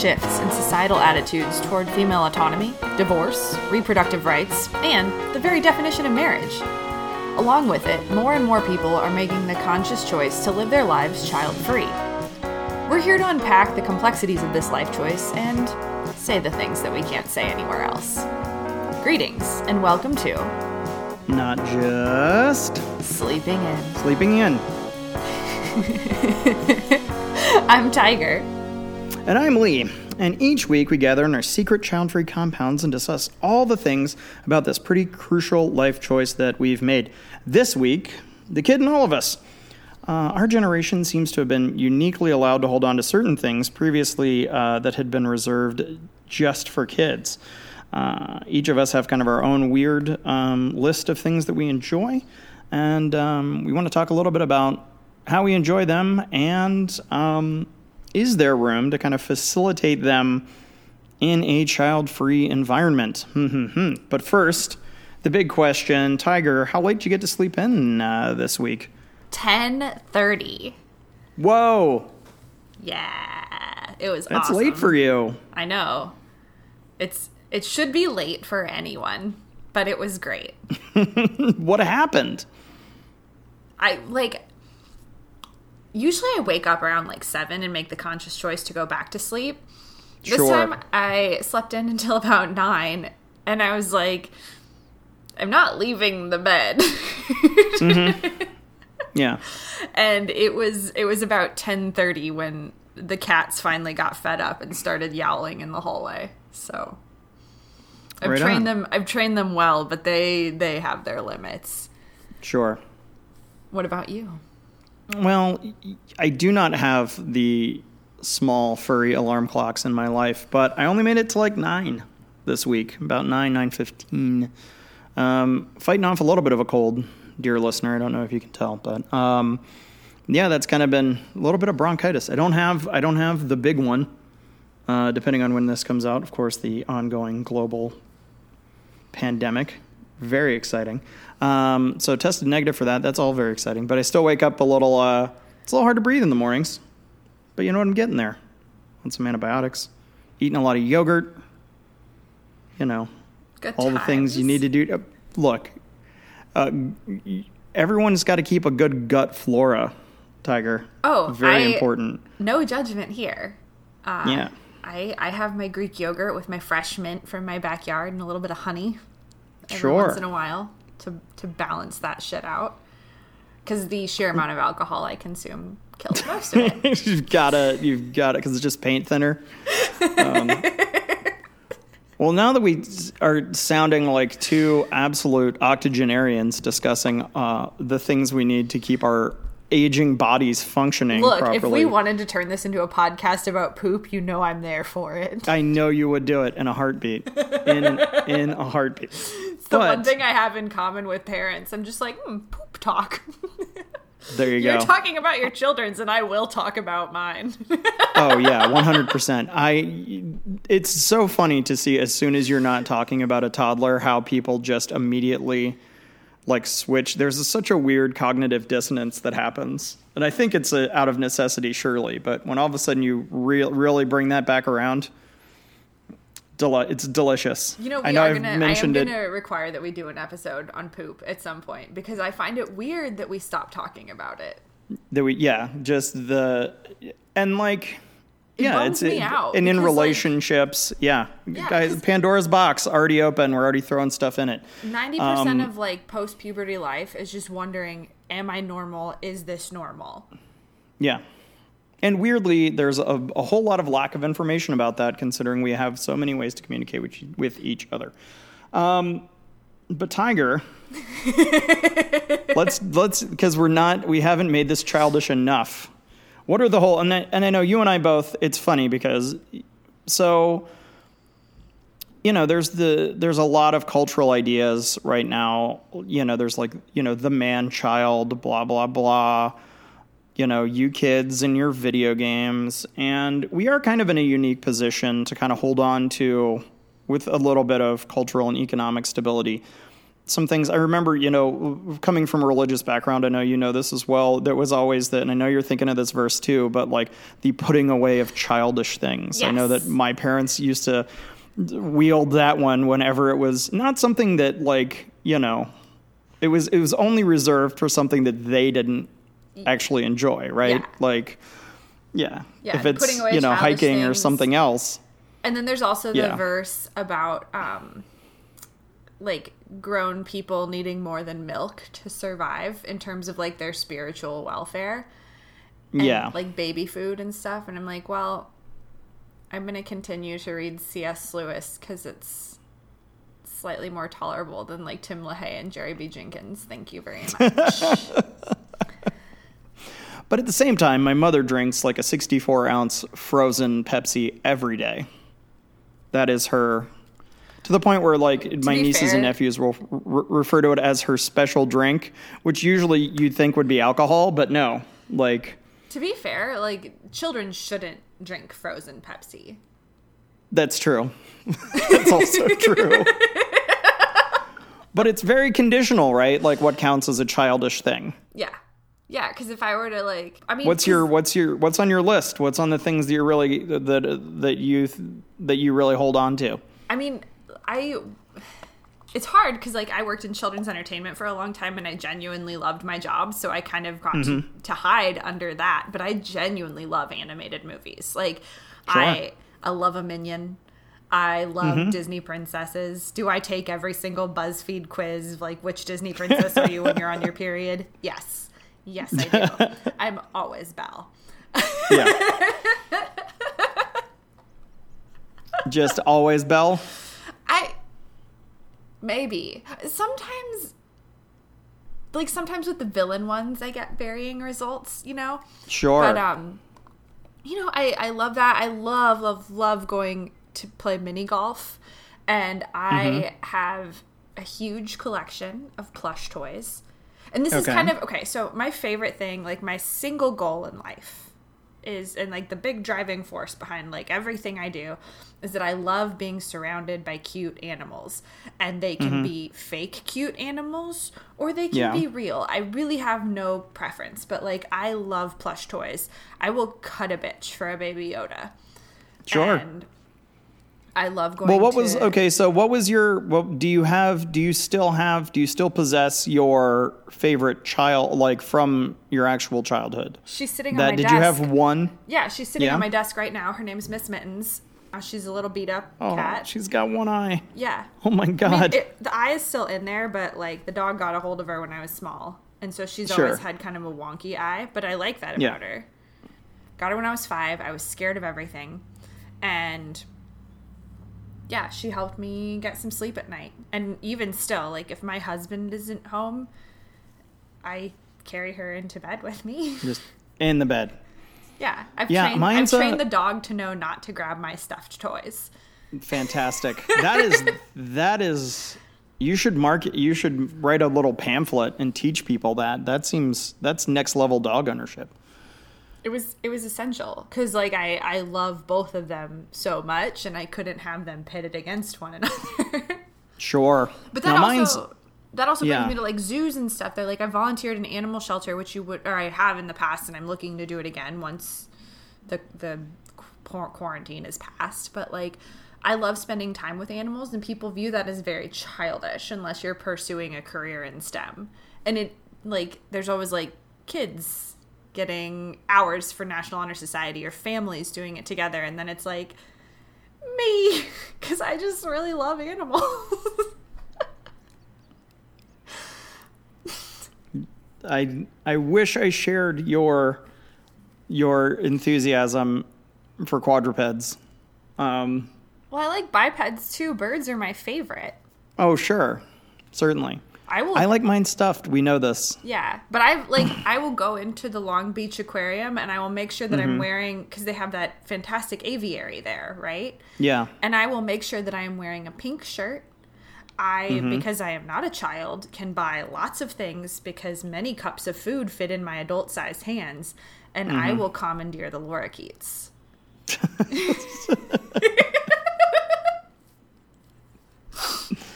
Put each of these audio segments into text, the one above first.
shifts in societal attitudes toward female autonomy, divorce, reproductive rights, and the very definition of marriage. Along with it, more and more people are making the conscious choice to live their lives child free. We're here to unpack the complexities of this life choice and say the things that we can't say anywhere else. Greetings, and welcome to Not just Sleeping In. sleeping in. I'm Tiger. And I'm Lee. And each week we gather in our secret child free compounds and discuss all the things about this pretty crucial life choice that we've made. This week, the kid in all of us. Uh, our generation seems to have been uniquely allowed to hold on to certain things previously uh, that had been reserved just for kids. Uh, each of us have kind of our own weird um, list of things that we enjoy, and um, we want to talk a little bit about how we enjoy them and um, is there room to kind of facilitate them in a child-free environment? Hmm, but first, the big question, Tiger, how late did you get to sleep in uh, this week? 10:30. Whoa, Yeah. It was that's awesome. late for you. I know. It's it should be late for anyone, but it was great. What happened? I like usually I wake up around like 7 and make the conscious choice to go back to sleep. This time I slept in until about 9 and I was like I'm not leaving the bed. Mm-hmm. Yeah, and it was it was about 10:30 when the cats finally got fed up and started yowling in the hallway. So I've Right trained on. them I've trained them well, but they they have their limits. sure. What about you? Well, I do not have the small furry alarm clocks in my life, but I only made it to like nine this week, about nine nine fifteen. Um, fighting off a little bit of a cold, dear listener. I don't know if you can tell, but um, yeah, that's kind of been a little bit of bronchitis. I don't have I don't have the big one. Uh, depending on when this comes out, of course, the ongoing global pandemic. Very exciting. Um, so tested negative for that. That's all very exciting. But I still wake up a little. Uh, it's a little hard to breathe in the mornings. But you know what? I'm getting there. On some antibiotics, eating a lot of yogurt. You know, Good all the things you need to do. Uh, look, uh, everyone's got to keep a good gut flora. Tiger. Oh, very I- important. No judgment here. Uh, Yeah. I, I have my Greek yogurt with my fresh mint from my backyard and a little bit of honey every Sure. once in a while to, to balance that shit out. Because the sheer amount of alcohol I consume kills most of it. you've got to, you've got to, because it's just paint thinner. Um, well, now that we are sounding like two absolute octogenarians discussing uh, the things we need to keep our aging bodies functioning Look, properly, if we wanted to turn this into a podcast about poop, you know I'm there for it. I know you would do it in a heartbeat. In in a heartbeat. The one thing I have in common with parents. I'm just like, hmm, poop talk. there you go. You're talking about your children's, and I will talk about mine. Oh yeah, one hundred percent. I. It's so funny to see as soon as you're not talking about a toddler, how people just immediately like switch. There's a, such a weird cognitive dissonance that happens, and I think it's a, out of necessity, surely. But when all of a sudden you re- really bring that back around, deli- it's delicious. You know, we I know are I've gonna. I am mentioned it. gonna require that we do an episode on poop at some point because I find it weird that we stop talking about it. that we yeah just the and like yeah bums it's me out and in because, like- relationships yeah, Yeah, guys pandora's box already open we're already throwing stuff in it Ninety Um, percent of like post puberty life is just wondering, am I normal? Is this normal? yeah and weirdly there's a, a whole lot of lack of information about that considering we have so many ways to communicate with, with each other. Um, but tiger let's let's because we're not we haven't made this childish enough. What are the whole and I, and I know you and I both it's funny because so you know there's the there's a lot of cultural ideas right now. You know there's like you know the man child blah blah blah you know you kids and your video games and we are kind of in a unique position to kind of hold on to with a little bit of cultural and economic stability some things. I remember, you know, coming from a religious background, I know you know this as well. There was always that, and I know you're thinking of this verse too, but like the putting away of childish things. I know that my parents used to wield that one whenever it was not something that like, you know, it was it was only reserved for something that they didn't actually enjoy, right? Yeah. Like yeah. Yeah, if it's, away you know, hiking or something else. And then there's also the Yeah. verse about um like grown people needing more than milk to survive in terms of like their spiritual welfare. and, yeah. Like baby food and stuff and I'm like, well, I'm going to continue to read C.S. Lewis cuz it's slightly more tolerable than like Tim LaHaye and Jerry B. Jenkins. Thank you very much. But at the same time, my mother drinks like a 64 ounce frozen Pepsi every day. That is her, to the point where like my nieces fair- and nephews will re- refer to it as her special drink, which usually you'd think would be alcohol, but no. Like, to be fair, like children shouldn't drink frozen Pepsi. that's true. that's also true. but it's very conditional, right? Like, what counts as a childish thing? Yeah. Yeah, because if I were to like, I mean, what's your what's your what's on your list? What's on the things that you're really that that you that you really hold on to? I mean, I. It's hard because like I worked in children's entertainment for a long time and I genuinely loved my job, so I kind of got to, mm-hmm. to hide under that. But I genuinely love animated movies. Like I, I love a Minion. I love mm-hmm. Disney princesses. Do I take every single BuzzFeed quiz? Like, which Disney princess are you when you're on your period? Yes. Yes, I do. I'm always Belle. Yeah. Just always Belle. I maybe sometimes like sometimes with the villain ones I get varying results, you know? Sure. But um you know, I I love that. I love love love going to play mini golf and I Mm-hmm. have a huge collection of plush toys. And this is kind of okay, so my favorite thing, like my single goal in life is and like the big driving force behind like everything I do is that I love being surrounded by cute animals and they can mm-hmm. be fake cute animals or they can Yeah. be real. I really have no preference, but like I love plush toys. I will cut a bitch for a baby Yoda. sure. And I love going well, what was to- okay? So, what was your? What do you have? Do you still have? Do you still possess your favorite child, like from your actual childhood? She's sitting on That my did desk. you have one? Yeah, she's sitting Yeah? on my desk right now. Her name's Miss Mittens. Uh, she's a little beat up Oh, cat. she's got one eye. Yeah. Oh my I mean, god. it, the eye is still in there, but like the dog got a hold of her when I was small, and so she's Sure. always had kind of a wonky eye. But I like that Yeah. about her. Got her when I was five. I was scared of everything, and yeah, she helped me get some sleep at night. And even still, like if my husband isn't home, I carry her into bed with me. Just in the bed. yeah, I've Yeah, trained. I've uh, trained the dog to know not to grab my stuffed toys. Fantastic. that is that is. You should market. You should write a little pamphlet and teach people that. That seems that's next level dog ownership. It was it was essential because like I I love both of them so much and I couldn't have them pitted against one another. Sure. but that now mine's also that also brings yeah. me to like zoos and stuff. They're like I volunteered in an animal shelter, which you would or I have in the past, and I'm looking to do it again once the the quarantine is passed. But like. I love spending time with animals, and people view that as very childish unless you're pursuing a career in STEM. And it, like, there's always like kids getting hours for National Honor Society or families doing it together, and then it's like me because I just really love animals. I I wish I shared your your enthusiasm for quadrupeds. Um, well, I like bipeds too. Birds are my favorite. oh sure, certainly. I will. I like mine stuffed. We know this. yeah, but I like I will go into the Long Beach Aquarium and I will make sure that I'm mm-hmm. wearing because they have that fantastic aviary there, right? Yeah. and I will make sure that I am wearing a pink shirt. I, mm-hmm. because I am not a child, can buy lots of things because many cups of food fit in my adult sized hands, and I mm-hmm. will commandeer the lorikeets.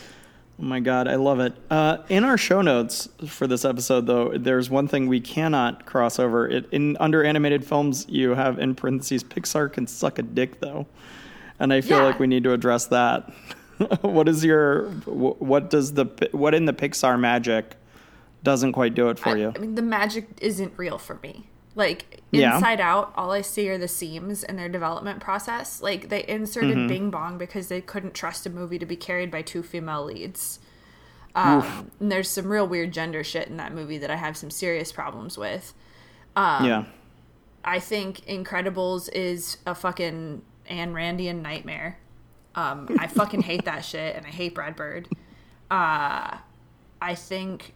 my god, I love it. Uh, in our show notes for this episode, though, there's one thing we cannot cross over. It in under animated films, you have in parentheses Pixar can suck a dick, though, and I feel Yeah. like we need to address that. what is your what does the what in the Pixar magic doesn't quite do it for I, you? I mean, the magic isn't real for me. Like Yeah. inside out, all I see are the seams in their development process. Like they inserted Mm-hmm. Bing Bong because they couldn't trust a movie to be carried by two female leads. Um, and there's some real weird gender shit in that movie that I have some serious problems with. yeah, I think Incredibles is a fucking Ayn Randian nightmare. Um, I fucking hate that shit, and I hate Brad Bird. Uh, I think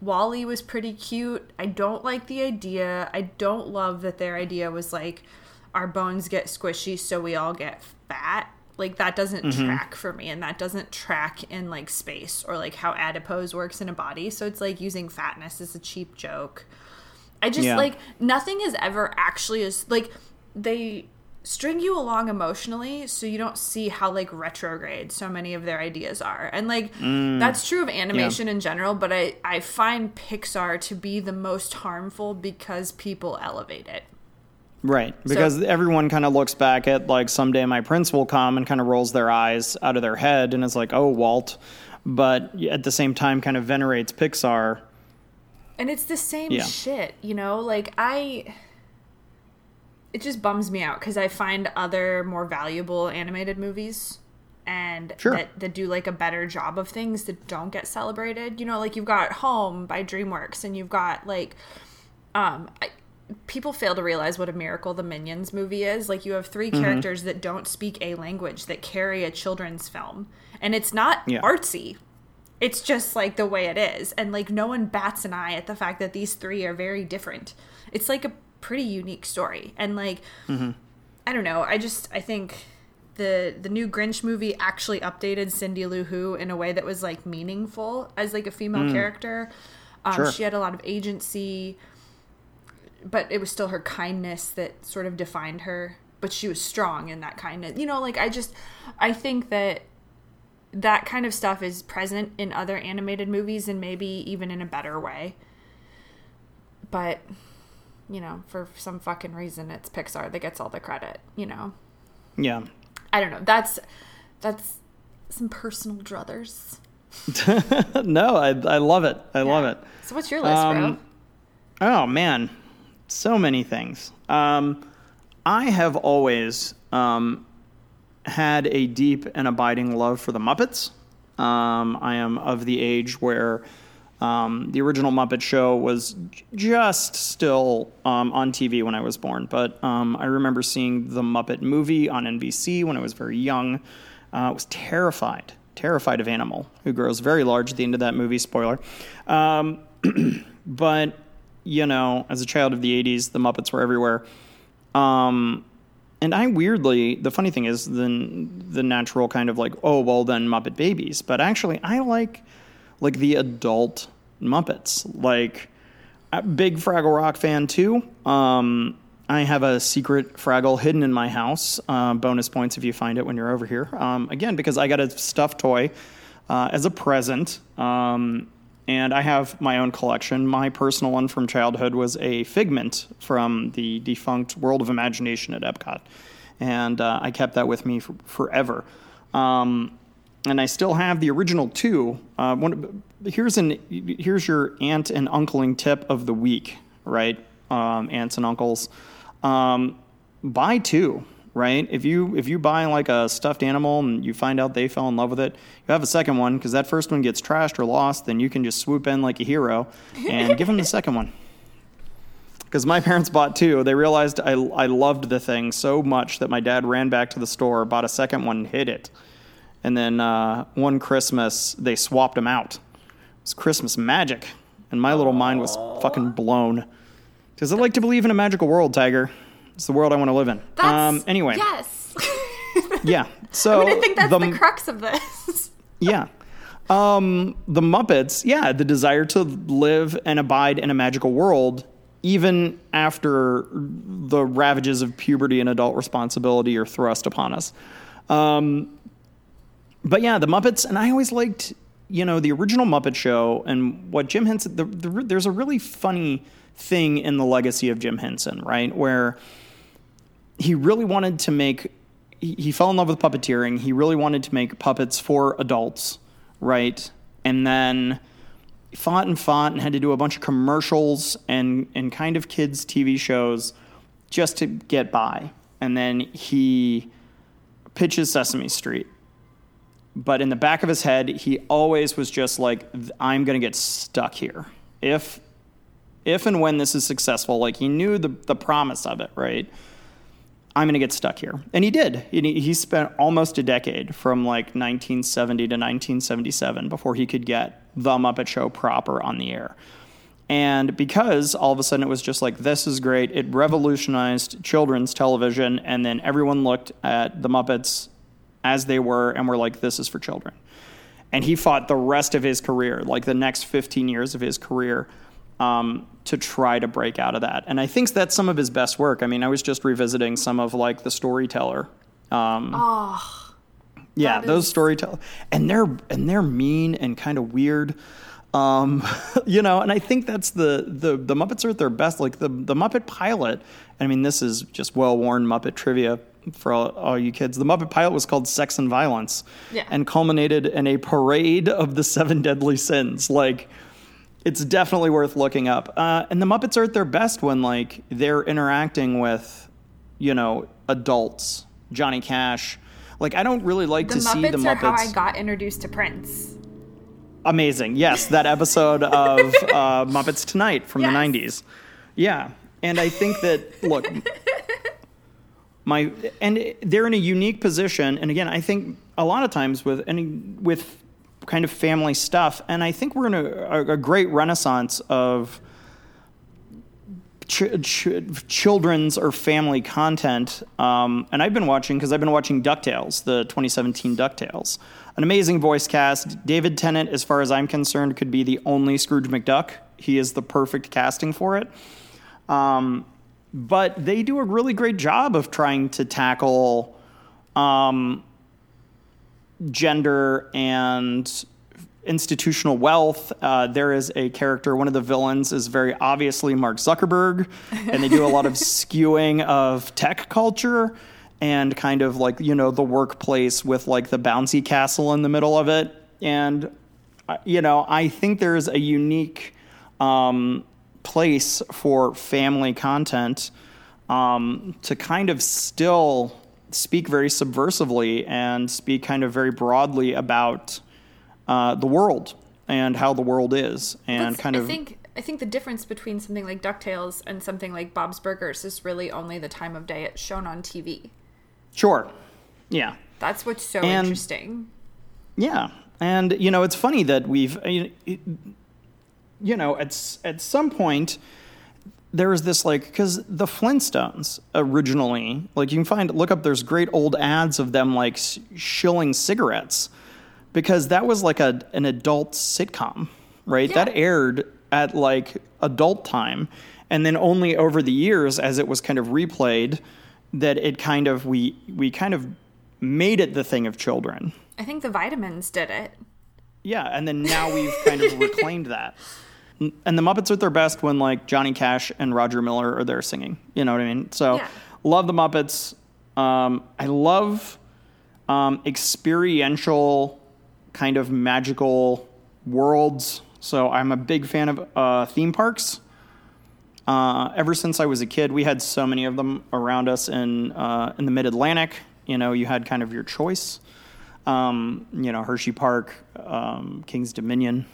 WALL-E was pretty cute. I don't like the idea. I don't love that their idea was like our bones get squishy, so we all get fat. Like that doesn't mm-hmm. track for me, and that doesn't track in like space or like how adipose works in a body. So it's like using fatness as a cheap joke. I just Yeah. like nothing is ever actually as like they string you along emotionally so you don't see how like retrograde so many of their ideas are. And like mm. that's true of animation in general, but I I find Pixar to be the most harmful because people elevate it. right. Because everyone kind of looks back at like someday my prince will come and kind of rolls their eyes out of their head and is like, oh Walt, but at the same time kind of venerates Pixar. And it's the same Yeah. shit, you know? Like I it just bums me out cuz I find other more valuable animated movies and Sure. that, that do like a better job of things that don't get celebrated. You know, like you've got Home by DreamWorks and you've got like um I, people fail to realize what a miracle the Minions movie is. Like you have 3 Mm-hmm. characters that don't speak a language that carry a children's film. And it's not Yeah. artsy it's just like the way it is and like no one bats an eye at the fact that these three are very different it's like a pretty unique story. And like i don't know. I just i think the the new grinch movie actually updated cindy lou who in a way that was like meaningful as like a female character. Um, Sure. she had a lot of agency but it was still her kindness that sort of defined her. But she was strong in that kindness. You know like i just i think that that kind of stuff is present in other animated movies and maybe even in a better way. But, you know, for some fucking reason it's Pixar that gets all the credit, you know. Yeah. I don't know. That's that's some personal druthers. no, I I love it. I love it. So what's your list, Um, Oh man, so many things. Um, I have always um, had a deep and abiding love for the Muppets. Um, I am of the age where um, the original Muppet Show was just still um, on TV when I was born, but um, I remember seeing the Muppet movie on NBC when I was very young. Uh, I was terrified, terrified of Animal, who grows very large at the end of that movie. Spoiler. Um, but you know, as a child of the '80s, the Muppets were everywhere. Um, and I weirdly, the funny thing is, the the natural kind of like, oh well, then Muppet Babies. But actually, I like like the adult Muppets. Like, big Fraggle Rock fan too. Um, I have a secret Fraggle hidden in my house. Uh, bonus points if you find it when you're over here. Um, again, because I got a stuffed toy uh, as a present. Um, and I have my own collection. My personal one from childhood was a figment from the defunct World of Imagination at Epcot. And uh, I kept that with me for, forever. Um, and I still have the original two. Uh, one, here's an here's your aunt and uncling tip of the week, right? Um, aunts and uncles, um, buy two, right? If you if you buy like a stuffed animal and you find out they fell in love with it, you have a second one because that first one gets trashed or lost, then you can just swoop in like a hero and give them the second one because my parents bought two. They realized I, I loved the thing so much that my dad ran back to the store, bought a second one, and hid it. And then uh, one Christmas, they swapped them out. It was Christmas magic. And my little mind was fucking blown. Because I like to believe in a magical world, Tiger. It's the world I want to live in. That's, um, anyway, Yes. yeah. So I mean, I think that's the, the crux of this. yeah. Um, the Muppets, yeah, the desire to live and abide in a magical world, even after the ravages of puberty and adult responsibility are thrust upon us. Um, but yeah, the Muppets, and I always liked you know, the original Muppet Show and what Jim Henson, the, the, there's a really funny thing in the legacy of Jim Henson, right? Where he really wanted to make, he, he fell in love with puppeteering. He really wanted to make puppets for adults, right? And then fought and fought and had to do a bunch of commercials and, and kind of kids' TV shows just to get by. And then he pitches Sesame Street. But in the back of his head, he always was just like, I'm going to get stuck here. If, if and when this is successful, like he knew the, the promise of it, right? I'm going to get stuck here. And he did. He, he spent almost a decade from like 1970 to 1977 before he could get The Muppet Show proper on the air. And because all of a sudden it was just like, this is great, it revolutionized children's television. And then everyone looked at the Muppets as they were and were like, this is for children. And he fought the rest of his career, like the next 15 years of his career, um, to try to break out of that. And I think that's some of his best work. I mean, I was just revisiting some of like the storyteller. Um, Oh, yeah, those is- storytellers, and they're and they're mean and kind of weird. Um, you know, and I think that's the, the the Muppets are at their best. Like the the Muppet pilot. I mean, this is just well worn Muppet trivia for all, all you kids. The Muppet pilot was called Sex and Violence, Yeah. and culminated in a parade of the seven deadly sins. Like, it's definitely worth looking up. Uh, and the Muppets are at their best when like they're interacting with, you know, adults. Johnny Cash. Like, I don't really like the to see Muppets, the Muppets are how I got introduced to Prince. amazing. Yes, that episode of uh, Muppets Tonight from Yes. the '90s. Yeah, and I think that look, my and they're in a unique position. And again, I think a lot of times with any with kind of family stuff, and I think we're in a, a, great renaissance of. Ch- ch- children's or family content. Um, and I've been watching because I've been watching DuckTales, the 2017 DuckTales. An amazing voice cast. David Tennant, as far as I'm concerned, could be the only Scrooge McDuck. He is the perfect casting for it. Um, but they do a really great job of trying to tackle um, gender and institutional wealth. Uh, there is a character, one of the villains is very obviously Mark Zuckerberg, and they do a lot of skewing of tech culture and kind of like, you know, the workplace with like the bouncy castle in the middle of it. And, uh, you know, I think there's a unique um, place for family content um, to kind of still speak very subversively and speak kind of very broadly about uh, the world and how the world is and That's- kind of I think I think the difference between something like DuckTales and something like Bob's Burgers is really only the time of day it's shown on TV. sure yeah That's what's so And- interesting. Yeah, and you know it's funny that we've you you know at at some point there was this like because the Flintstones originally like you can find look up there's great old ads of them like shilling cigarettes because that was like a an adult sitcom right Yeah. that aired at like adult time and then only over the years as it was kind of replayed that it kind of we we kind of made it the thing of children I think the vitamins did it. yeah, and then now we've kind of reclaimed that. And the Muppets are at their best when like Johnny Cash and Roger Miller are there singing. You know what I mean? So Yeah. love the Muppets. Um, I love um, experiential kind of magical worlds. So I'm a big fan of uh, theme parks. Uh, ever since I was a kid, we had so many of them around us in uh, in the Mid Atlantic. You know, you had kind of your choice. Um, you know, Hershey Park, um, King's Dominion,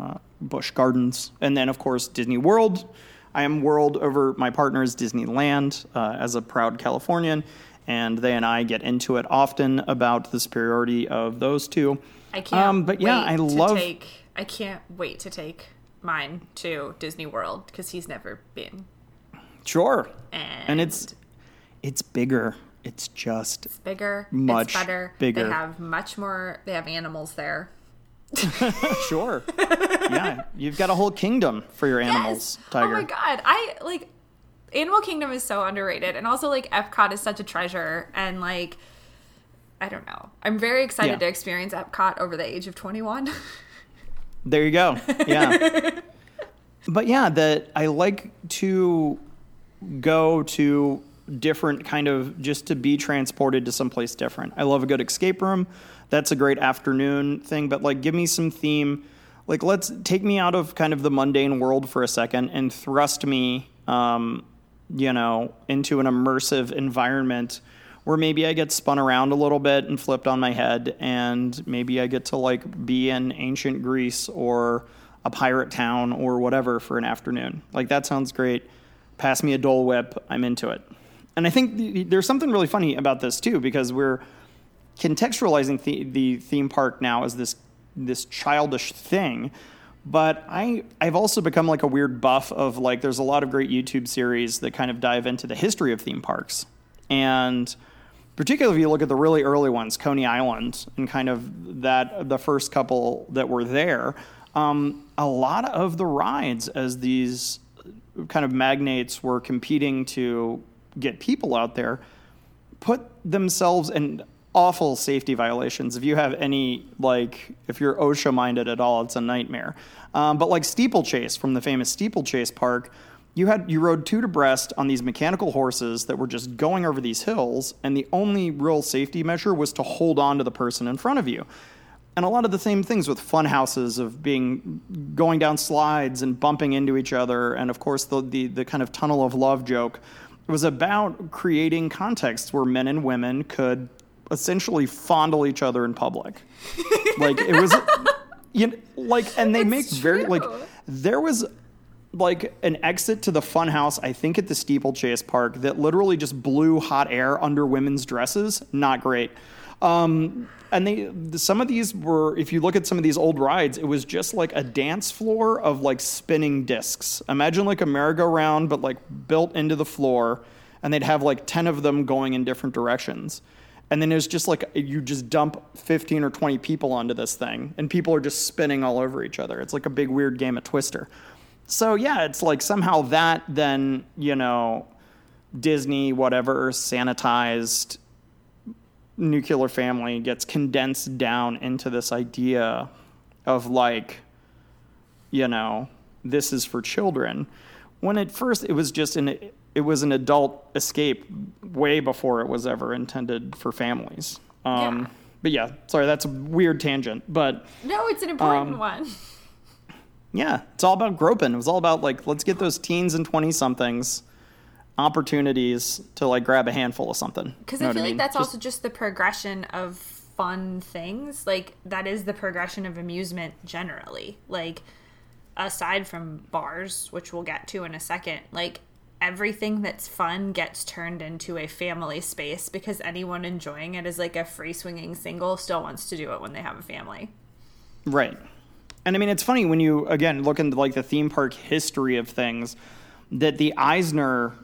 uh, Busch Gardens, and then of course Disney World. I am World over my partner is Disneyland uh, as a proud Californian, and they and I get into it often about the superiority of those two. I can't. Um, but yeah, wait I to love. Take, I can't wait to take mine to Disney World because he's never been. Sure, And, and it's it's bigger. It's just it's bigger, much it's better. bigger. They have much more. They have animals there. sure. yeah, you've got a whole kingdom for your animals, Yes. Tiger. Oh my god, I like Animal Kingdom is so underrated, and also like Epcot is such a treasure, and like I don't know, I'm very excited Yeah. to experience Epcot over the age of 21. There you go. Yeah. but yeah, that I like to go to different kind of just to be transported to someplace different. I love a good escape room. That's a great afternoon thing, but like give me some theme. Like let's take me out of kind of the mundane world for a second and thrust me um, you know, into an immersive environment where maybe I get spun around a little bit and flipped on my head, and maybe I get to like be in ancient Greece or a pirate town or whatever for an afternoon. Like that sounds great. Pass me a Dole Whip, I'm into it. And I think there's something really funny about this too because we're contextualizing the, the theme park now as this this childish thing but I I've also become like a weird buff of like there's a lot of great YouTube series that kind of dive into the history of theme parks. And particularly if you look at the really early ones, Coney Island and kind of that the first couple that were there, um, a lot of the rides as these kind of magnates were competing to get people out there put themselves in awful safety violations. If you have any, like, if you're OSHA minded at all, it's a nightmare. Um, but like steeplechase from the famous steeplechase park, you had you rode two to breast on these mechanical horses that were just going over these hills, and the only real safety measure was to hold on to the person in front of you. And a lot of the same things with fun houses of being going down slides and bumping into each other, and of course the the, the kind of tunnel of love joke. It was about creating contexts where men and women could essentially fondle each other in public. like it was, you know, like, and they make very like there was like an exit to the funhouse, I think at the steeplechase park that literally just blew hot air under women's dresses. Not great. Um, and they some of these were if you look at some of these old rides it was just like a dance floor of like spinning discs imagine like a merry-go-round but like built into the floor and they'd have like 10 of them going in different directions and then it's just like you just dump 15 or 20 people onto this thing and people are just spinning all over each other. It's like a big weird game of twister. So yeah it's like somehow that then you know disney whatever sanitized nuclear family gets condensed down into this idea of like you know this is for children. When at first it was just an it was an adult escape way before it was ever intended for families. Um, Yeah. But yeah, sorry, that's a weird tangent. But No, it's an important Um, one. yeah, it's all about groping. It was all about like, let's get those teens and 20 somethings opportunities to like grab a handful of something. Because You know I feel like mean? that's Just- also just the progression of fun things. Like that is the progression of amusement generally. Like aside from bars, which we'll get to in a second, like everything that's fun gets turned into a family space because anyone enjoying it as like a free swinging single still wants to do it when they have a family. Right. And I mean, it's funny when you, again, look into like the theme park history of things, that the Eisner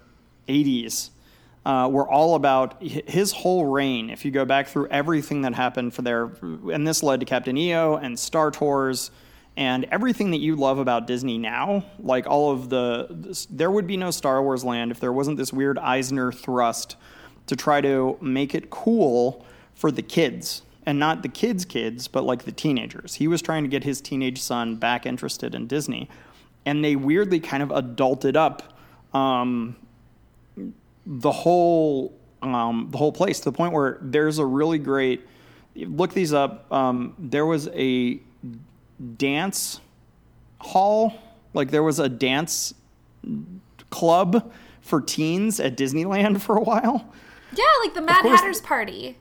80s uh, were all about his whole reign. If you go back through everything that happened for there, and this led to Captain EO and Star Tours and everything that you love about Disney now, like all of the, there would be no Star Wars land if there wasn't this weird Eisner thrust to try to make it cool for the kids and not the kids' kids, but like the teenagers. He was trying to get his teenage son back interested in Disney, and they weirdly kind of adulted up um, the whole um, the whole place to the point where there's a really great look these up. Um, there was a dance hall, like there was a dance club for teens at Disneyland for a while. Yeah, like the Mad course- Hatter's party.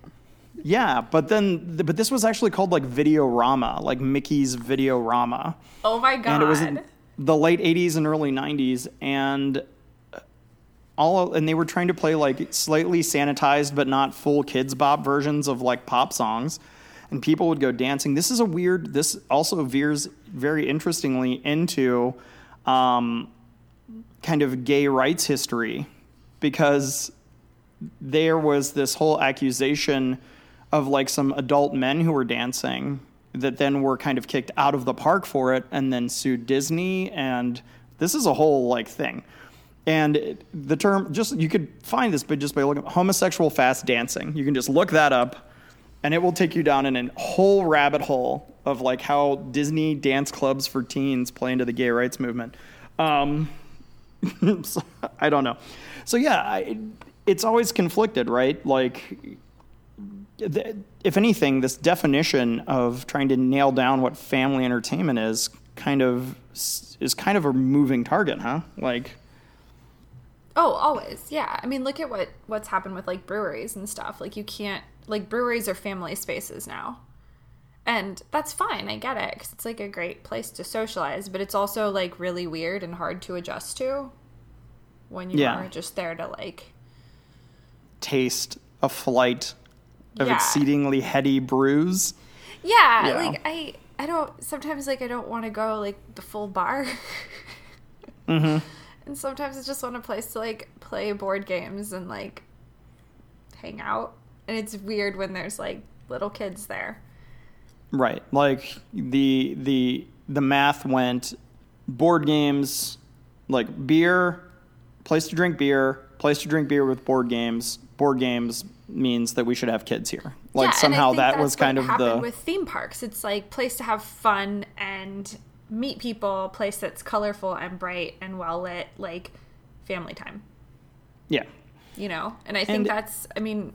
Yeah, but then, but this was actually called like Videorama, like Mickey's Videorama, Oh my god. and it was in the late '80s and early '90s, and uh, all and they were trying to play like slightly sanitized but not full Kidz Bop versions of like pop songs, and people would go dancing. This is a weird. This also veers very interestingly into um, kind of gay rights history because there was this whole accusation of like some adult men who were dancing that then were kind of kicked out of the park for it and then sued Disney and this is a whole like thing. And the term just you could find this but just by looking homosexual fast dancing. You can just look that up and it will take you down in a whole rabbit hole of like how Disney dance clubs for teens play into the gay rights movement. Um, so, I don't know. So yeah, I, it's always conflicted, right? Like, the, if anything, this definition of trying to nail down what family entertainment is kind of is kind of a moving target, huh? Like, oh, always, yeah. I mean, look at what what's happened with like breweries and stuff. Like, you can't like breweries are family spaces now. And that's fine. I get it because it's like a great place to socialize, but it's also like really weird and hard to adjust to when you Yeah. are just there to like taste a flight of Yeah. exceedingly heady brews. Yeah, Yeah. like I I don't sometimes like I don't want to go like the full bar. Mm-hmm. And sometimes I just want a place to like play board games and like hang out. And it's weird when there's like little kids there. Right. Like the the the math went board games, like beer, place to drink beer, place to drink beer with board games. Board games means that we should have kids here. Like Yeah, somehow that was kind of happened the with theme parks. It's like place to have fun and meet people, place that's colorful and bright and well lit, like family time. yeah. you know and i think And- that's i mean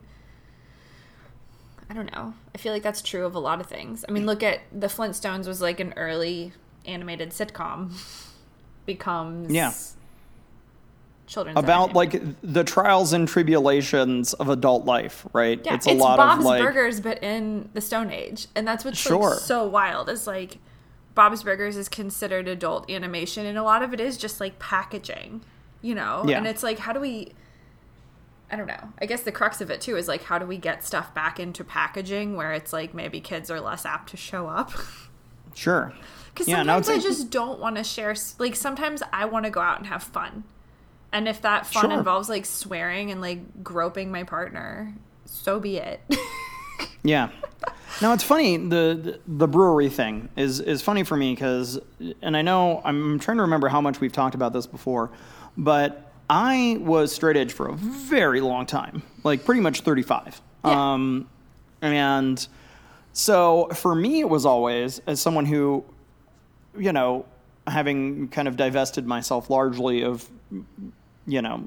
i don't know i feel like that's true of a lot of things i mean look at the flintstones was like an early animated sitcom becomes Yeah. children's About like the trials and tribulations of adult life, right? yeah, it's a lot bob's of like burgers but in the stone age and that's what's Sure. like, so wild is like bob's burgers is considered adult animation and a lot of it is just like packaging you know Yeah. and it's like how do we I don't know. I guess the crux of it too is like how do we get stuff back into packaging where it's like maybe kids are less apt to show up? sure. Because Yeah, no, sometimes I like- just don't want to share. Like sometimes I want to go out and have fun, and if that fun Sure. involves like swearing and like groping my partner, so be it. Yeah. Now it's funny the the brewery thing is is funny for me because and I know I'm trying to remember how much we've talked about this before, but I was straight edge for a very long time, like pretty much 35. Yeah. Um, and so for me, it was always as someone who, you know, having kind of divested myself largely of, you know,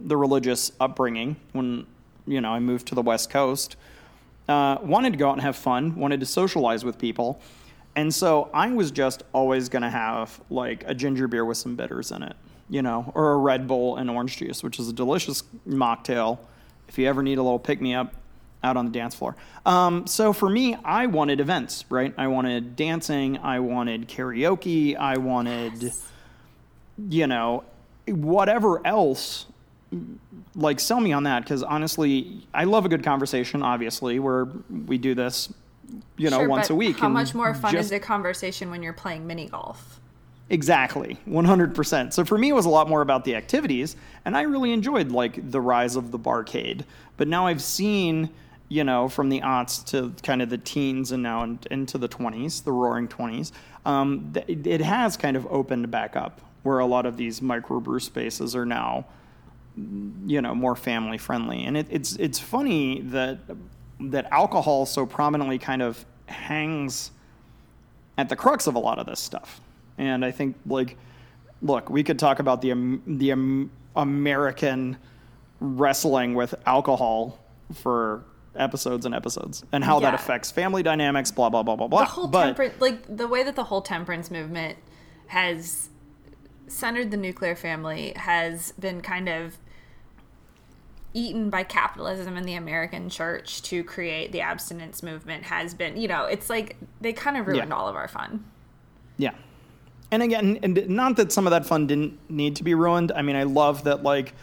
the religious upbringing when you know I moved to the West Coast uh, wanted to go out and have fun, wanted to socialize with people. And so I was just always going to have like a ginger beer with some bitters in it, you know, or a Red Bull and orange juice, which is a delicious mocktail if you ever need a little pick me up out on the dance floor. Um, so for me, I wanted events, right? I wanted dancing, I wanted karaoke, I wanted, you know, whatever else like sell me on that because honestly i love a good conversation obviously where we do this you know Sure, once a week How much more fun just- is a conversation when you're playing mini golf? exactly 100% so for me it was a lot more about the activities and i really enjoyed like the rise of the barcade but now i've seen you know from the aughts to kind of the teens and now in, into the 20s the roaring 20s um, th- it has kind of opened back up where a lot of these microbrew spaces are now you know more family friendly. And it, it's it's funny that that alcohol so prominently kind of hangs at the crux of a lot of this stuff. And i think like look we could talk about the Am- the Am- american wrestling with alcohol for episodes and episodes and how that affects family dynamics blah blah blah blah blah. The whole but temperance like the way that the whole temperance movement has centered the nuclear family has been kind of eaten by capitalism and the American church to create the abstinence movement has been you know it's like they kind of ruined Yeah. all of our fun Yeah. And again, and not that some of that fun didn't need to be ruined. I mean, I love that like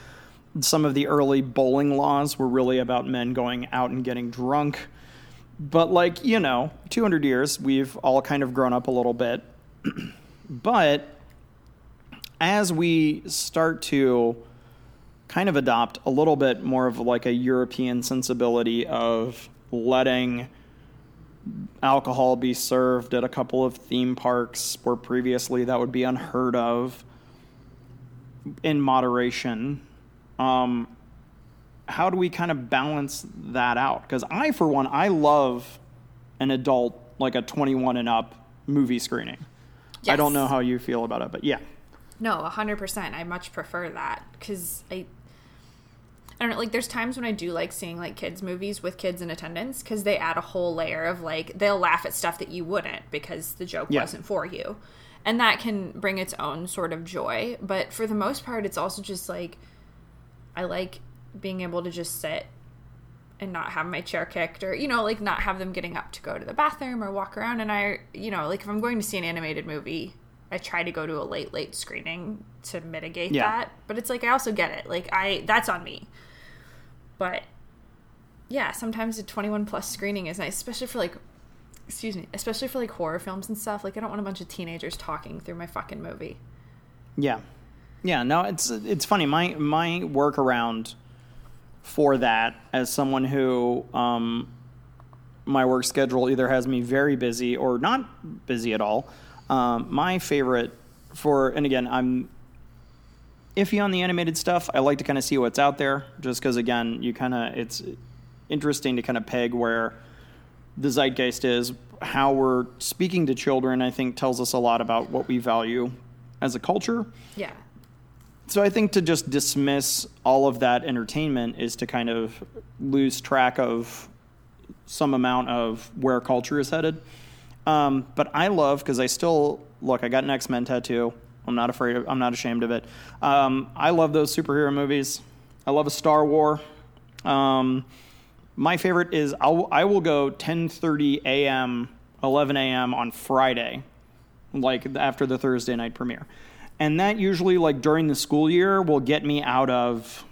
some of the early bowling laws were really about men going out and getting drunk. But like, you know, 200 years, we've all kind of grown up a little bit. but as we start to kind of adopt a little bit more of like a European sensibility of letting alcohol be served at a couple of theme parks where previously that would be unheard of in moderation. Um, how do we kind of balance that out? Because I, for one, I love an adult, like a 21 and up movie screening. I don't know how you feel about it, but yeah. No, a hundred percent. I much prefer that because I, I don't know. Like, there's times when I do like seeing like kids movies with kids in attendance because they add a whole layer of like they'll laugh at stuff that you wouldn't because the joke Yeah. wasn't for you, and that can bring its own sort of joy. But for the most part, it's also just like I like being able to just sit and not have my chair kicked or you know like not have them getting up to go to the bathroom or walk around and i you know like if i'm going to see an animated movie i try to go to a late late screening to mitigate Yeah. that but it's like i also get it like i that's on me but yeah sometimes a 21 plus screening is nice especially for like excuse me especially for like horror films and stuff like i don't want a bunch of teenagers talking through my fucking movie Yeah, yeah. No, it's it's funny. My my workaround for that, as someone who um, my work schedule either has me very busy or not busy at all. Um, my favorite for, and again, I'm iffy on the animated stuff. I like to kind of see what's out there, just because again, you kind of it's interesting to kind of peg where the zeitgeist is. How we're speaking to children, I think, tells us a lot about what we value as a culture. yeah So I think to just dismiss all of that entertainment is to kind of lose track of some amount of where culture is headed. Um, but I love because I still look. I got an X Men tattoo. I'm not afraid. Of, I'm not ashamed of it. Um, I love those superhero movies. I love a Star War. Um, my favorite is I'll, I will go 10:30 a.m. 11 a.m. on Friday like after the Thursday night premiere. And that usually like during the school year will get me out of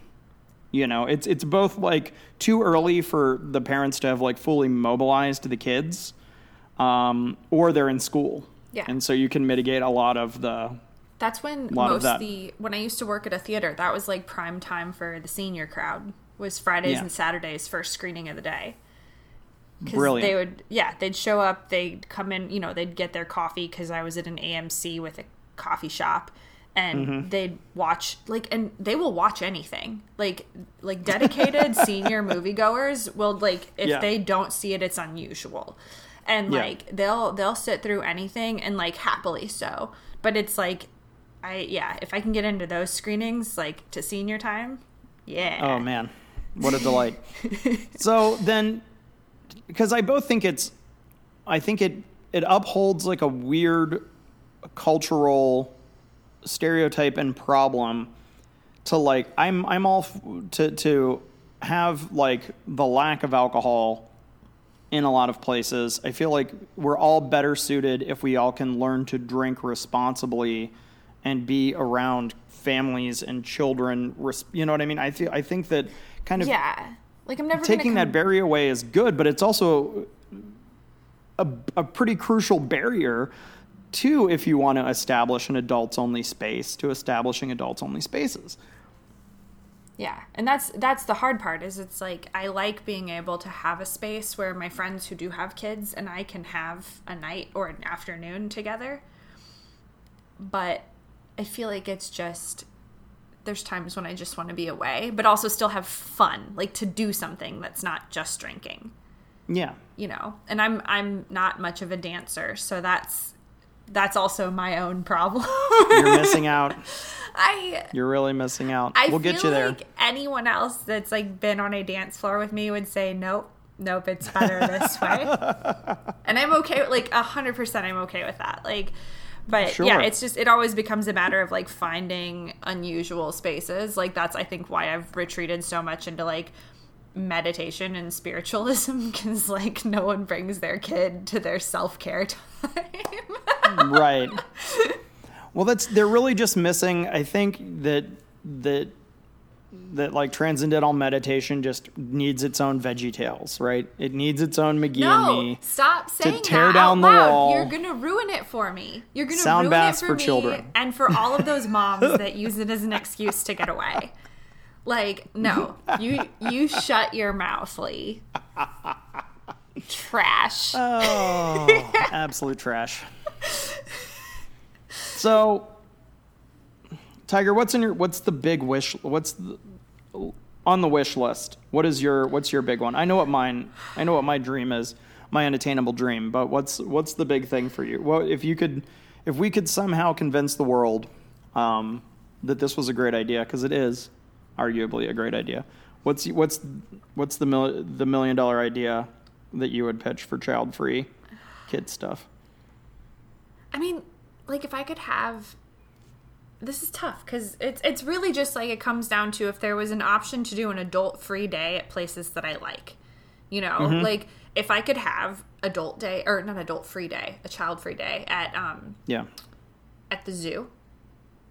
you know, it's it's both like too early for the parents to have like fully mobilized the kids um or they're in school. Yeah. And so you can mitigate a lot of the That's when most that. the when I used to work at a theater, that was like prime time for the senior crowd. Was Fridays Yeah. and Saturdays first screening of the day. Brilliant. They would, yeah, they'd show up. They'd come in, you know, they'd get their coffee because I was at an AMC with a coffee shop, and Mm-hmm. they'd watch like, and they will watch anything. Like, like dedicated senior moviegoers will like if Yeah. they don't see it, it's unusual, and Yeah. like they'll they'll sit through anything and like happily so. But it's like, I yeah, if I can get into those screenings like to senior time, yeah. Oh man, what a delight. so then, because I both think it's, I think it it upholds like a weird cultural stereotype and problem to like I'm I'm all f- to to have like the lack of alcohol in a lot of places. I feel like we're all better suited if we all can learn to drink responsibly and be around families and children. You know what I mean? I feel I think that kind of Yeah. Like I'm never taking that barrier away is good, but it's also a, a pretty crucial barrier too if you want to establish an adults only space to establishing adults only spaces. Yeah, and that's that's the hard part is it's like I like being able to have a space where my friends who do have kids and I can have a night or an afternoon together. But I feel like it's just there's times when I just want to be away, but also still have fun, like to do something that's not just drinking, Yeah. you know. And I'm I'm not much of a dancer, so that's that's also my own problem. You're missing out. I You're really missing out. I we'll get you there. like anyone else that's like been on a dance floor with me would say, nope, nope, it's better this way. and I'm okay with like a hundred percent. I'm okay with that. Like, but Sure. yeah, it's just it always becomes a matter of like finding unusual spaces. Like that's I think why I've retreated so much into like meditation and spiritualism because like no one brings their kid to their self care time. right. Well, that's they're really just missing. I think that that that like transcendental meditation just needs its own Veggie Tales, right? It needs its own McGee and No, me. stop saying tear that down out the loud. wall. You're gonna ruin it for me. You're gonna Sound ruin it for for, me children. and for all of those moms that use it as an excuse to get away. Like, no, you you shut your mouth, Lee. Trash. Oh, absolute trash. So, Tiger, what's in your what's the big wish? What's the on the wish list, what is your what's your big one? I know what mine. I know what my dream is, my unattainable dream. But what's what's the big thing for you? What if you could, if we could somehow convince the world um, that this was a great idea because it is, arguably a great idea. What's what's what's the mil- the million dollar idea that you would pitch for child free kid stuff? I mean, like if I could have this is tough because it's it's really just like it comes down to if there was an option to do an adult free day at places that I like, you know, Mm-hmm. like if I could have adult day or not adult free day, a child free day at um Yeah. at the zoo,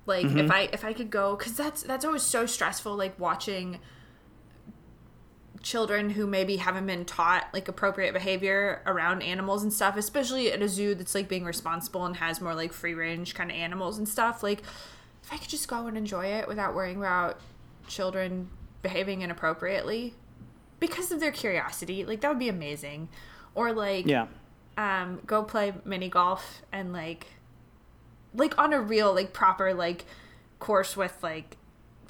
like Mm-hmm. if I if I could go because that's that's always so stressful, like watching children who maybe haven't been taught like appropriate behavior around animals and stuff, especially at a zoo that's like being responsible and has more like free range kind of animals and stuff. Like, if I could just go and enjoy it without worrying about children behaving inappropriately because of their curiosity, like that would be amazing. Or like, Yeah. um, go play mini golf and like, like on a real like proper like course with like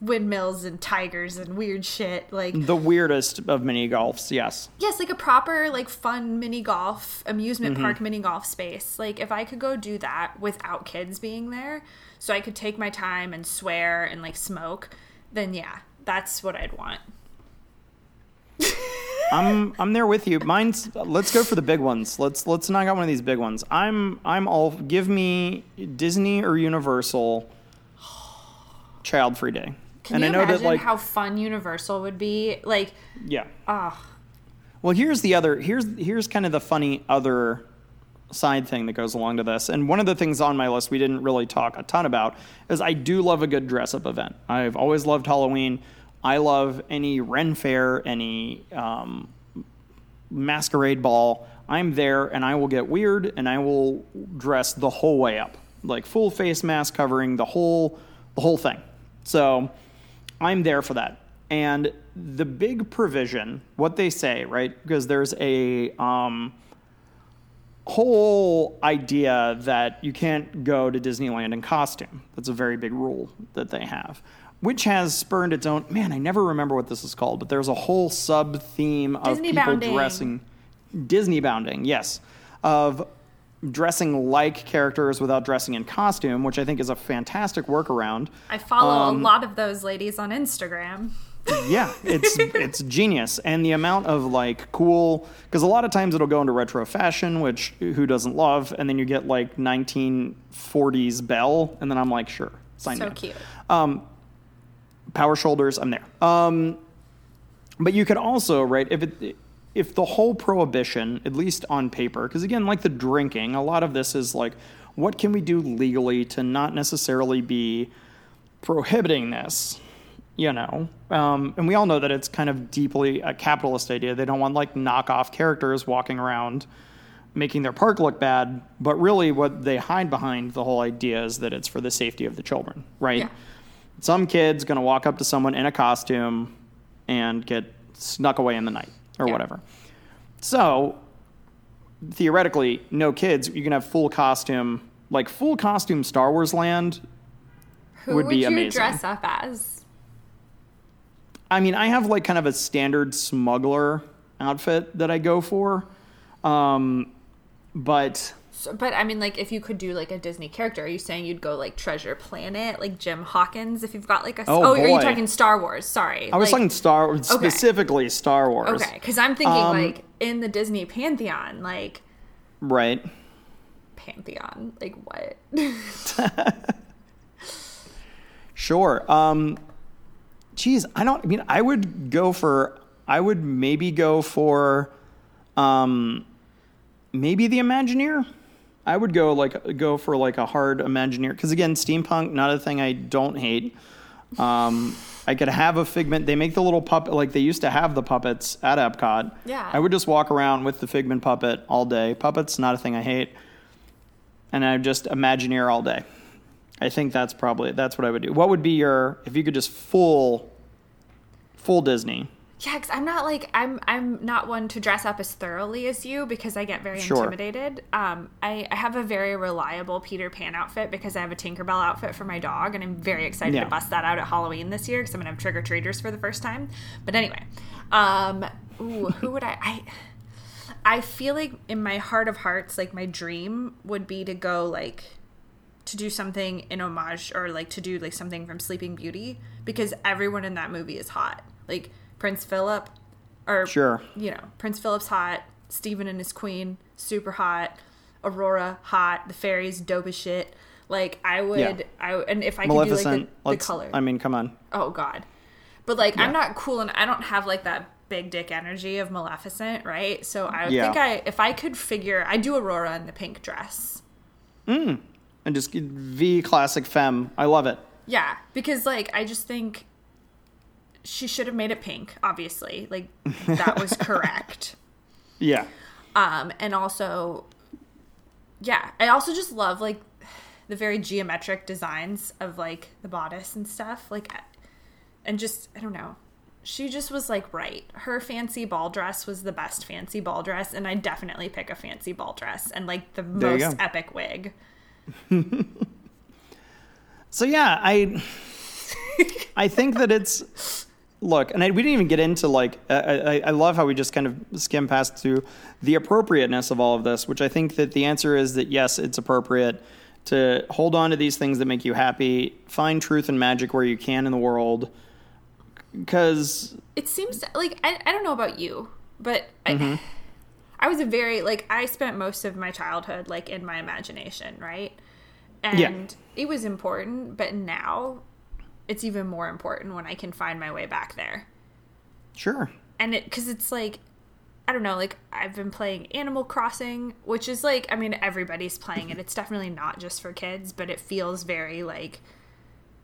windmills and tigers and weird shit like The weirdest of mini golfs, yes. Yes, like a proper, like fun mini golf, amusement mm-hmm. park mini golf space. Like if I could go do that without kids being there, so I could take my time and swear and like smoke, then yeah, that's what I'd want. I'm I'm there with you. Mine's let's go for the big ones. Let's let's knock out one of these big ones. I'm I'm all give me Disney or Universal child free day. Can and you I know imagine that like how fun Universal would be? Like, yeah. ah, Well, here's the other here's here's kind of the funny other side thing that goes along to this. And one of the things on my list we didn't really talk a ton about is I do love a good dress up event. I've always loved Halloween. I love any Ren Fair, any um, masquerade ball. I'm there and I will get weird and I will dress the whole way up. Like full face mask covering the whole the whole thing. So I'm there for that. And the big provision, what they say, right? Because there's a um, whole idea that you can't go to Disneyland in costume. That's a very big rule that they have, which has spurned its own. Man, I never remember what this is called, but there's a whole sub theme of Disney people bounding. dressing Disney bounding, yes, of dressing like characters without dressing in costume, which I think is a fantastic workaround. I follow Um, a lot of those ladies on Instagram. yeah, it's it's genius, and the amount of like cool because a lot of times it'll go into retro fashion, which who doesn't love, and then you get like 1940s Belle, and then I'm like, sure, sign So me. up. cute. Power shoulders, I'm there. Um, but you could also right if it if the whole prohibition, at least on paper, because again, like the drinking, a lot of this is like, what can we do legally to not necessarily be prohibiting this? you know um, and we all know that it's kind of deeply a capitalist idea they don't want like knockoff characters walking around making their park look bad but really what they hide behind the whole idea is that it's for the safety of the children right Yeah. some kid's going to walk up to someone in a costume and get snuck away in the night or Yeah. whatever so theoretically no kids you can have full costume like full costume star wars land Who would would, be you amazing. dress up as? I mean, I have like kind of a standard smuggler outfit that I go for. Um, but So, but I mean, like, if you could do like a Disney character, are you saying you'd go like Treasure Planet, like Jim Hawkins? If you've got like a Oh, are you talking Star Wars? Sorry, I was like, talking Star specifically Star Wars. Okay, because I'm thinking Um, like in the Disney pantheon, like Right. pantheon, like what? Sure. Um, geez, I don't. I mean, I would go for. I would maybe go for, um, maybe the Imagineer. I would go like go for like a hard Imagineer because again, steampunk not a thing I don't hate. Um, I could have a figment. They make the little puppet like they used to have the puppets at Epcot. Yeah. I would just walk around with the figment puppet all day. Puppets not a thing I hate, and I would just Imagineer all day. I think that's probably that's what I would do. What would be your if you could just full full Disney? Yeah, because I'm not like I'm I'm not one to dress up as thoroughly as you because I get very Sure. intimidated. Um, I, I have a very reliable Peter Pan outfit because I have a Tinkerbell outfit for my dog, and I'm very excited Yeah. to bust that out at Halloween this year because I'm gonna have trick or treaters for the first time. But anyway, um, ooh, who would I? I I feel like in my heart of hearts, like my dream would be to go like to do something in homage or like to do like something from Sleeping Beauty because everyone in that movie is hot. Like Prince Philip or Sure. you know, Prince Philip's hot, Stefan and his queen, super hot, Aurora hot, the fairies dope as shit. Like I would Yeah. I and if I Maleficent. could do like the, the color. I mean, come on. Oh God. But like I'm not cool and I don't have like that big dick energy of Maleficent, right? So I would Yeah. think I if I could figure I do Aurora in the pink dress. Mm. And just V classic femme. I love it. Yeah, because like I just think she should have made it pink, obviously. Like that was correct. Yeah. Um and also yeah, I also just love like the very geometric designs of like the bodice and stuff. Like and just I don't know. She just was like right. Her fancy ball dress was the best fancy ball dress and I definitely pick a fancy ball dress and like the There most epic wig. So yeah, I I think that it's look, and I, we didn't even get into like I, I, I love how we just kind of skim past to the appropriateness of all of this, which I think that the answer is that yes, it's appropriate to hold on to these things that make you happy, find truth and magic where you can in the world, because it seems to, like I, I don't know about you but I, mm-hmm. I was a very like i spent most of my childhood like in my imagination right and Yeah. it was important but now it's even more important when i can find my way back there. Sure, and it because it's like i don't know like i've been playing animal crossing which is like i mean everybody's playing it. It's definitely not just for kids but it feels very like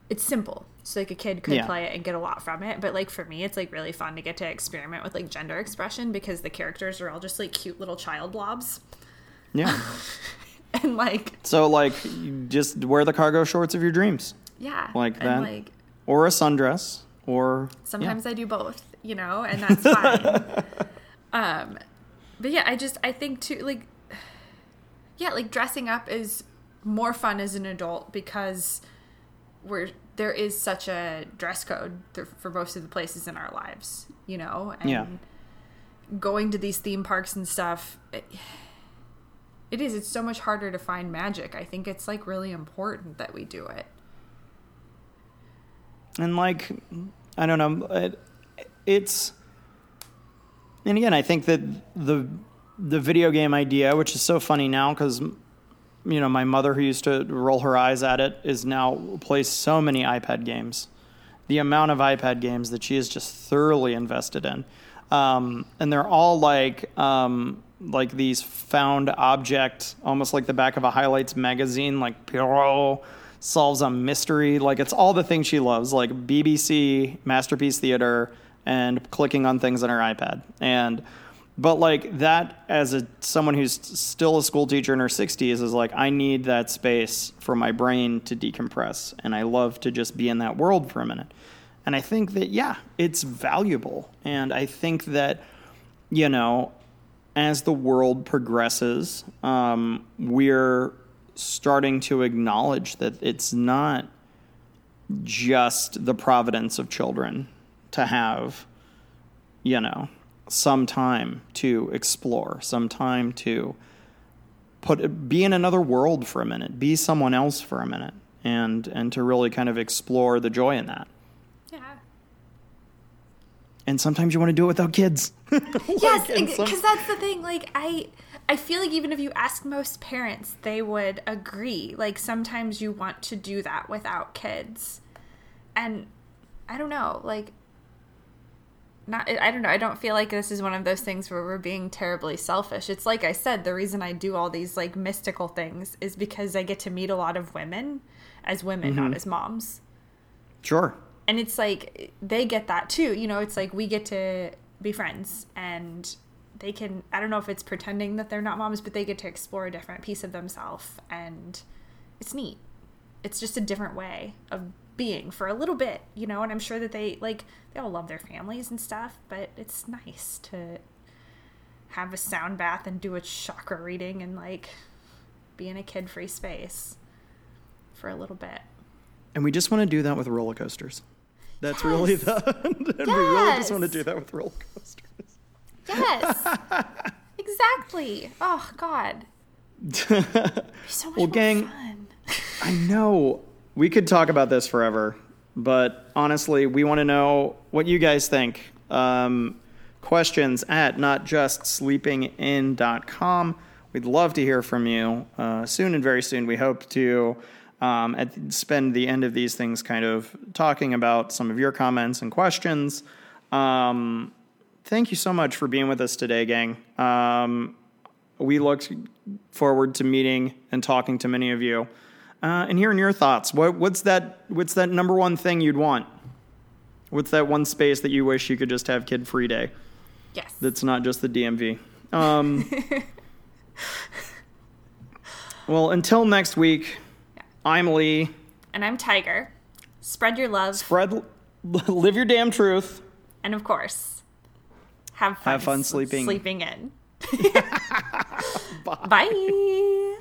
it's simple. So like a kid could Yeah. play it and get a lot from it. But like for me it's like really fun to get to experiment with like gender expression because the characters are all just like cute little child blobs. Yeah. and like so like, you just wear the cargo shorts of your dreams, yeah Like and that. like or a sundress, or Sometimes I do both, you know, and that's fine. um, but yeah, I just I think too like yeah, like dressing up is more fun as an adult because we're there is such a dress code th- for most of the places in our lives, you know, and Yeah. going to these theme parks and stuff. It, it is. It's so much harder to find magic. I think it's like really important that we do it. And like i don't know it, it's and again i think that the the video game idea which is so funny now because you know my mother who used to roll her eyes at it is now plays so many ipad games. The amount of ipad games that she is just thoroughly invested in. Um, and they're all like um, like these found object almost like the back of a highlights magazine like Poirot solves a mystery. Like it's all the things she loves like bbc masterpiece theater and clicking on things on her ipad. And but like that as a someone who's still a school teacher in her 60s is like i need that space for my brain to decompress and i love to just be in that world for a minute. And i think that yeah it's valuable. And i think that you know as the world progresses um, we're starting to acknowledge that it's not just the providence of children to have you know some time to explore some time to put be in another world for a minute be someone else for a minute and and to really kind of explore the joy in that. And sometimes you want to do it without kids. Yes because some- that's the thing like i i feel like even if you ask most parents they would agree. Like sometimes you want to do that without kids. And i don't know like not i don't know i don't feel like this is one of those things where we're being terribly selfish. It's like i said the reason i do all these like mystical things is because i get to meet a lot of women as women not mm-hmm. as moms. Sure and it's like they get that too you know it's like we get to be friends and they can i don't know if it's pretending that they're not moms but they get to explore a different piece of themselves and it's neat it's just a different way of being for a little bit, you know, and I'm sure that they like they all love their families and stuff, but it's nice to have a sound bath and do a chakra reading and like be in a kid-free space for a little bit. And we just want to do that with roller coasters. That's really Yes. the. and we really just want to Yes. do that with roller coasters. Yes. exactly. Oh god. So much Well, more gang, fun. I know we could talk about this forever, but honestly, we want to know what you guys think. Um, questions at notjustsleepingin.com. We'd love to hear from you uh, soon and very soon. We hope to um, at, spend the end of these things kind of talking about some of your comments and questions. Um, thank you so much for being with us today, gang. Um, we look forward to meeting and talking to many of you uh, and hearing your thoughts. What, what's that? What's that number one thing you'd want? What's that one space that you wish you could just have kid free day? Yes. That's not just the DMV. Um, well, until next week, I'm Lee. and I'm Tiger. Spread your love Spread, live your damn truth. and of course, have fun, Have fun sleeping. Sleeping in. Bye.